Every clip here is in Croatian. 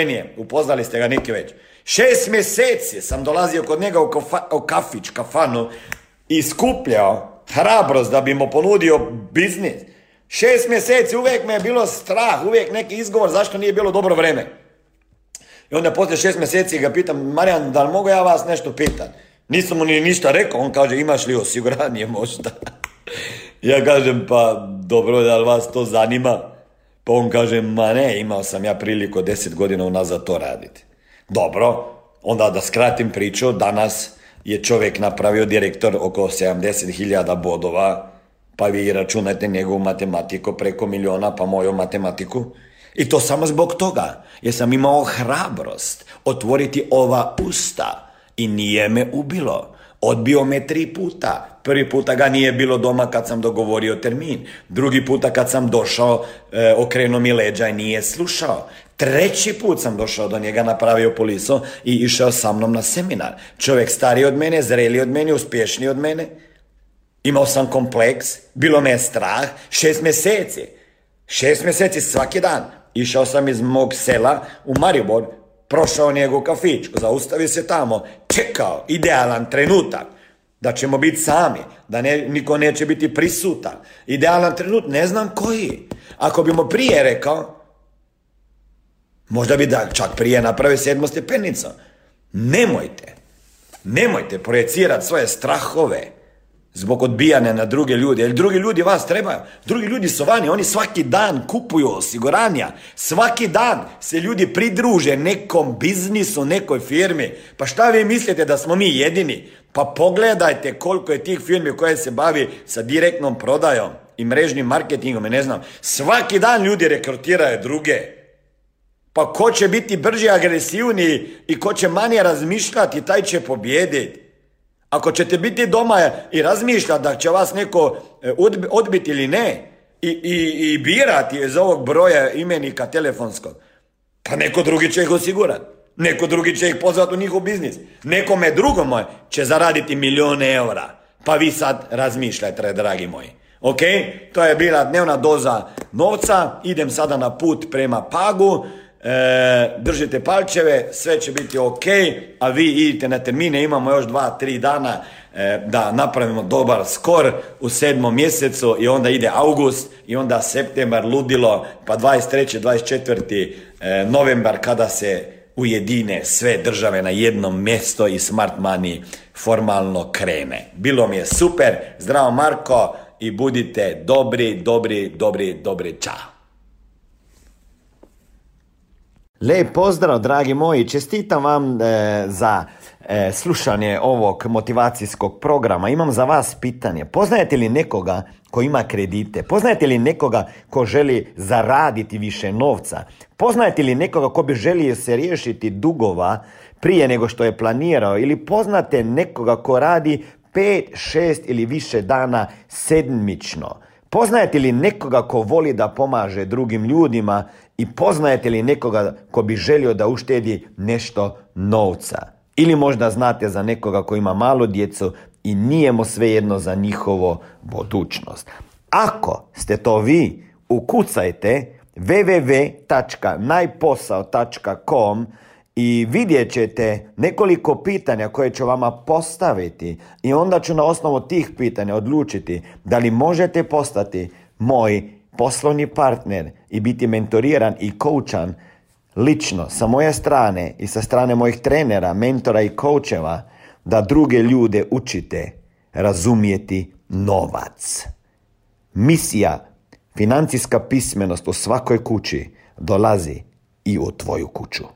Penije, upoznali ste ga neki već. Šest mjeseci sam dolazio kod njega u, u kafić, kafanu i skupljao hrabrost da bi mu ponudio biznis. Šest mjeseci uvijek me je bilo strah, uvijek neki izgovor zašto nije bilo dobro vreme. I onda poslije šest mjeseci ga pitam, Marijan, da li mogu ja vas nešto pitat? Nisam mu ni ništa rekao, on kaže, imaš li osiguranje možda? ja kažem, pa dobro, da li vas to zanima? Pa on kaže, ma ne, imao sam ja priliku deset godina unazad to raditi. Dobro, onda da skratim priču, danas je čovjek napravio direktor oko 70.000 bodova, pa vi računajte njegovu matematiku preko miliona, pa moju matematiku. I to samo zbog toga, jer sam imao hrabrost otvoriti ova usta i nije me ubilo. Odbio me tri puta. Prvi puta ga nije bilo doma kad sam dogovorio termin. Drugi puta kad sam došao, e, okrenuo mi leđa i nije slušao. Treći put sam došao do njega, napravio poliso i išao sa mnom na seminar. Čovjek stariji od mene, zreliji od mene, uspješniji od mene. Imao sam kompleks, bilo me je strah, šest mjeseci. Šest mjeseci svaki dan. Išao sam iz mog sela u Maribor, prošao njegov kafić, zaustavio se tamo, čekao, idealan trenutak, da ćemo biti sami, da ne, niko neće biti prisutan. Idealan trenutak, ne znam koji. Ako bi mu prije rekao, možda bi da čak prije napravio sedmo stepenicu. Nemojte, nemojte projecirati svoje strahove, zbog odbijanja na druge ljude, jer drugi ljudi vas trebaju. Drugi ljudi su vani, oni svaki dan kupuju osiguranja. Svaki dan se ljudi pridruže nekom biznisu, nekoj firmi. Pa šta vi mislite da smo mi jedini? Pa pogledajte koliko je tih firmi koje se bavi sa direktnom prodajom i mrežnim marketingom i ne znam. Svaki dan ljudi rekrutiraju druge. Pa ko će biti brži, agresivniji i ko će manje razmišljati, taj će pobijediti. Ako ćete biti doma i razmišljati da će vas neko e, odbiti ili ne i, i, i birati iz ovog broja imenika telefonskog, pa neko drugi će ih osigurati. Neko drugi će ih pozvati u njihov biznis. Nekome drugom će zaraditi milijone eura. Pa vi sad razmišljajte, dragi moji. Ok? To je bila dnevna doza novca. Idem sada na put prema Pagu. E, držite palčeve, sve će biti ok, a vi idite na termine, imamo još dva, tri dana e, da napravimo dobar skor u sedmom mjesecu i onda ide august i onda septembar ludilo, pa 23. 24. E, novembar kada se ujedine sve države na jednom mjesto i smart money formalno krene. Bilo mi je super, zdravo Marko i budite dobri, dobri, dobri, dobri, čao. Lijep pozdrav, dragi moji, čestitam vam e, za e, slušanje ovog motivacijskog programa. Imam za vas pitanje. Poznajete li nekoga ko ima kredite? Poznajete li nekoga ko želi zaraditi više novca? Poznajete li nekoga ko bi želio se riješiti dugova prije nego što je planirao? Ili poznate nekoga ko radi pet, šest ili više dana sedmično? Poznajete li nekoga ko voli da pomaže drugim ljudima i poznajete li nekoga ko bi želio da uštedi nešto novca? Ili možda znate za nekoga ko ima malo djecu i nije mu svejedno za njihovo budućnost. Ako ste to vi, ukucajte www.najposao.com i vidjet ćete nekoliko pitanja koje ću vama postaviti i onda ću na osnovu tih pitanja odlučiti da li možete postati moj poslovni partner i biti mentoriran i koučan lično sa moje strane i sa strane mojih trenera, mentora i koučeva da druge ljude učite razumijeti novac. Misija financijska pismenost u svakoj kući dolazi i u tvoju kuću.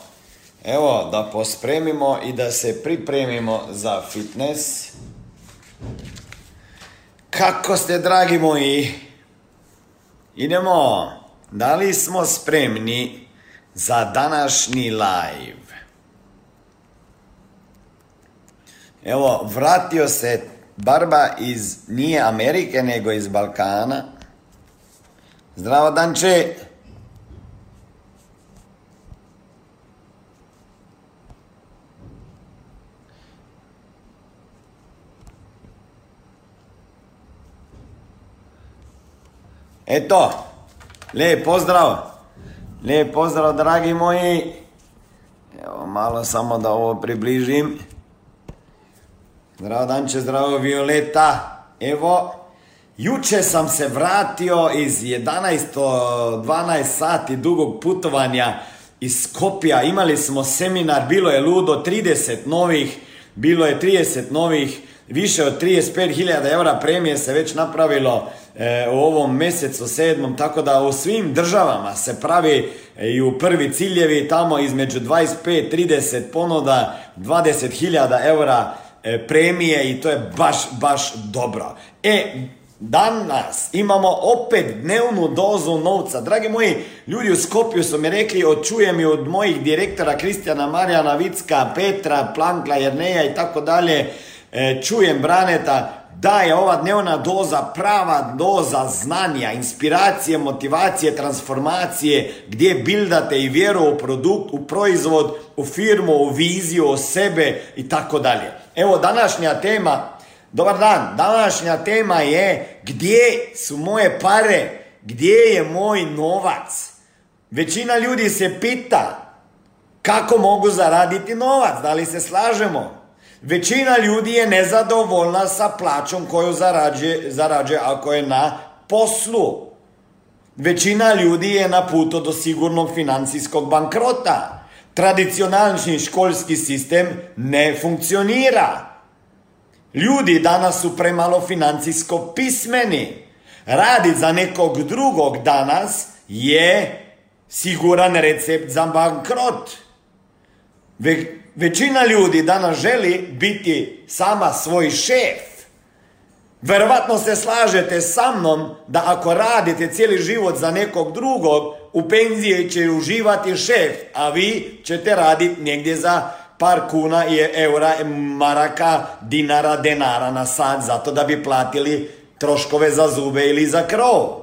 Evo, da pospremimo i da se pripremimo za fitness. Kako ste, dragi moji? Idemo. Da li smo spremni za današnji live? Evo, vratio se Barba iz, nije Amerike, nego iz Balkana. Zdravo, Danče! Eto, lijep pozdrav, lijep pozdrav dragi moji. Evo malo samo da ovo približim. Zdravo Danče, zdravo Violeta. Evo, juče sam se vratio iz 11-12 sati dugog putovanja iz Skopja. Imali smo seminar, bilo je ludo, 30 novih, bilo je 30 novih, više od 35.000 eura premije se već napravilo E, u ovom mjesecu sedmom, tako da u svim državama se pravi e, i u prvi ciljevi tamo između 25-30 ponuda 20.000 eura e, premije i to je baš, baš dobro. E, Danas imamo opet dnevnu dozu novca. Dragi moji, ljudi u Skopju su mi rekli, odčujem i od mojih direktora Kristijana, Marijana Vicka, Petra, Plankla, Jerneja i tako dalje, čujem Braneta, da je ova dnevna doza prava doza znanja, inspiracije, motivacije, transformacije, gdje bildate i vjeru u produkt, u proizvod, u firmu, u viziju, o sebe i tako dalje. Evo današnja tema, dobar dan, današnja tema je gdje su moje pare, gdje je moj novac. Većina ljudi se pita kako mogu zaraditi novac, da li se slažemo? Većina ljudi je nezadovoljna sa plaćom koju zarađuje, zarađuje ako je na poslu. Većina ljudi je na putu do sigurnog financijskog bankrota. Tradicionalni školski sistem ne funkcionira. Ljudi danas su premalo financijsko pismeni. Raditi za nekog drugog danas je siguran recept za bankrot. Većina ljudi danas želi biti sama svoj šef. Verovatno se slažete sa mnom da ako radite cijeli život za nekog drugog, u penziji će uživati šef, a vi ćete raditi negdje za par kuna i eura, maraka, dinara, denara na sad, zato da bi platili troškove za zube ili za krov.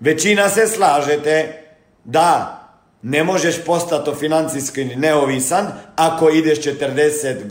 Većina se slažete da ne možeš postati financijski neovisan ako ideš 40 godina